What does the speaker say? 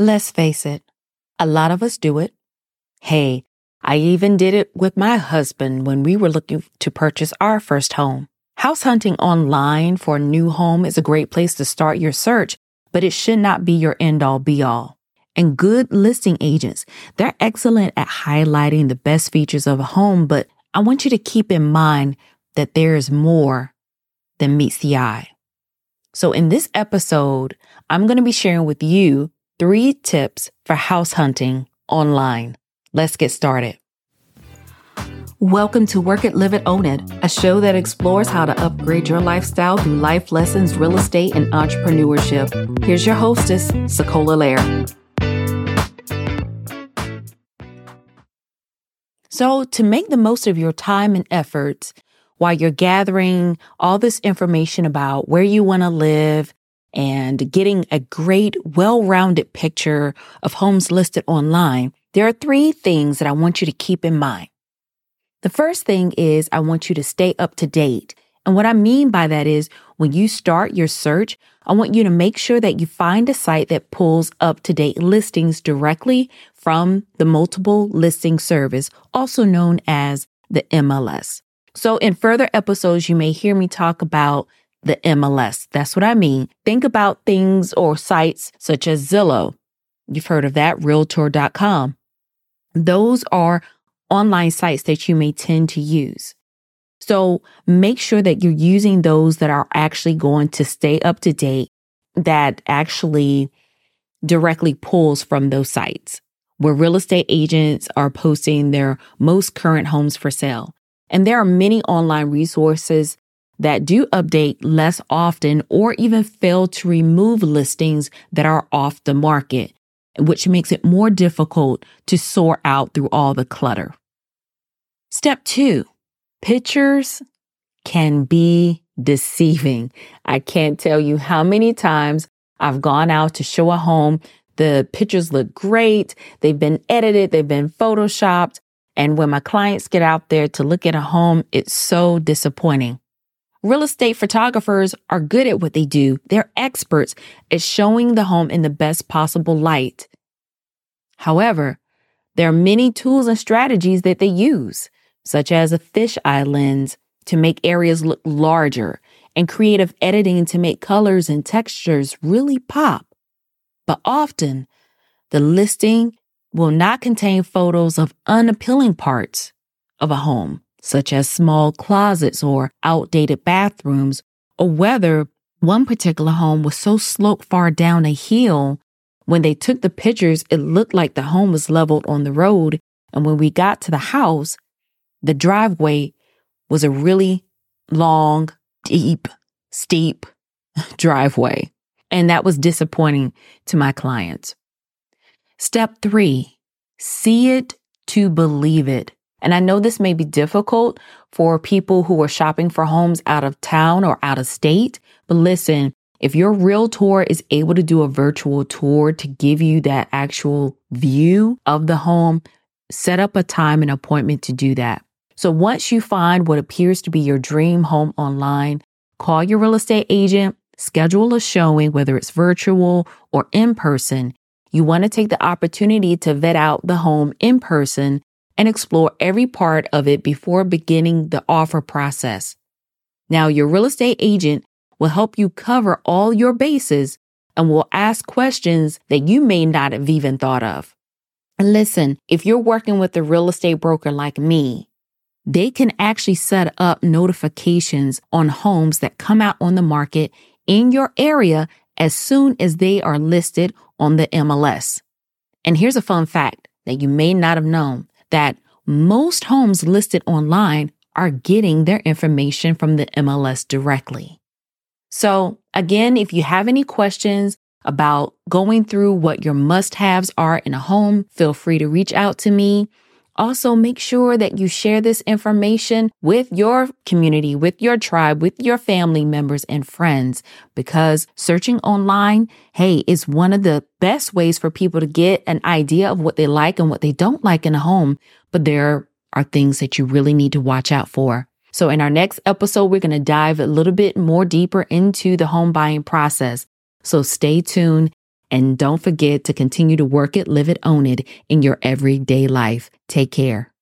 Let's face it, a lot of us do it. Hey, I even did it with my husband when we were looking to purchase our first home. House hunting online for a new home is a great place to start your search, but it should not be your end all be all. And good listing agents, they're excellent at highlighting the best features of a home, but I want you to keep in mind that there is more than meets the eye. So in this episode, I'm going to be sharing with you three tips for house hunting online. Let's get started. Welcome to Work It, Live It, Own It, a show that explores how to upgrade your lifestyle through life lessons, real estate, and entrepreneurship. Here's your hostess, SaCola Lair. So, to make the most of your time and efforts while you're gathering all this information about where you want to live and getting a great, well rounded picture of homes listed online, there are three things that I want you to keep in mind. The first thing is I want you to stay up to date. And what I mean by that is when you start your search, I want you to make sure that you find a site that pulls up to date listings directly from the multiple listing service, also known as the MLS. So in further episodes, you may hear me talk about the MLS. That's what I mean. Think about things or sites such as Zillow. You've heard of that, realtor.com. Those are online sites that you may tend to use. So make sure that you're using those that are actually going to stay up to date, that actually directly pulls from those sites where real estate agents are posting their most current homes for sale. And there are many online resources that do update less often or even fail to remove listings that are off the market, which makes it more difficult to sort out through all the clutter. Step two, pictures can be deceiving. I can't tell you how many times I've gone out to show a home. The pictures look great. They've been edited. They've been photoshopped. And when my clients get out there to look at a home, it's so disappointing. Real estate photographers are good at what they do. They're experts at showing the home in the best possible light. However, there are many tools and strategies that they use such as a fisheye lens to make areas look larger and creative editing to make colors and textures really pop. But often, the listing will not contain photos of unappealing parts of a home, such as small closets or outdated bathrooms, or whether one particular home was so sloped far down a hill when they took the pictures, it looked like the home was leveled on the road. And when we got to the house, the driveway was a really long, deep, steep driveway. And that was disappointing to my clients. Step three, see it to believe it. And I know this may be difficult for people who are shopping for homes out of town or out of state, but listen, if your realtor is able to do a virtual tour to give you that actual view of the home, set up a time and appointment to do that. So once you find what appears to be your dream home online, call your real estate agent, schedule a showing, whether it's virtual or in person. You want to take the opportunity to vet out the home in person and explore every part of it before beginning the offer process. Now, your real estate agent will help you cover all your bases and will ask questions that you may not have even thought of. And listen, if you're working with a real estate broker like me, they can actually set up notifications on homes that come out on the market in your area as soon as they are listed on the MLS. And here's a fun fact that you may not have known that most homes listed online are getting their information from the MLS directly. So again, if you have any questions about going through what your must haves are in a home, feel free to reach out to me. Also, make sure that you share this information with your community, with your tribe, with your family members and friends, because searching online, hey, is one of the best ways for people to get an idea of what they like and what they don't like in a home. But there are things that you really need to watch out for. So in our next episode, we're going to dive a little bit more deeper into the home buying process. So stay tuned And don't forget to continue to work it, live it, own it in your everyday life. Take care.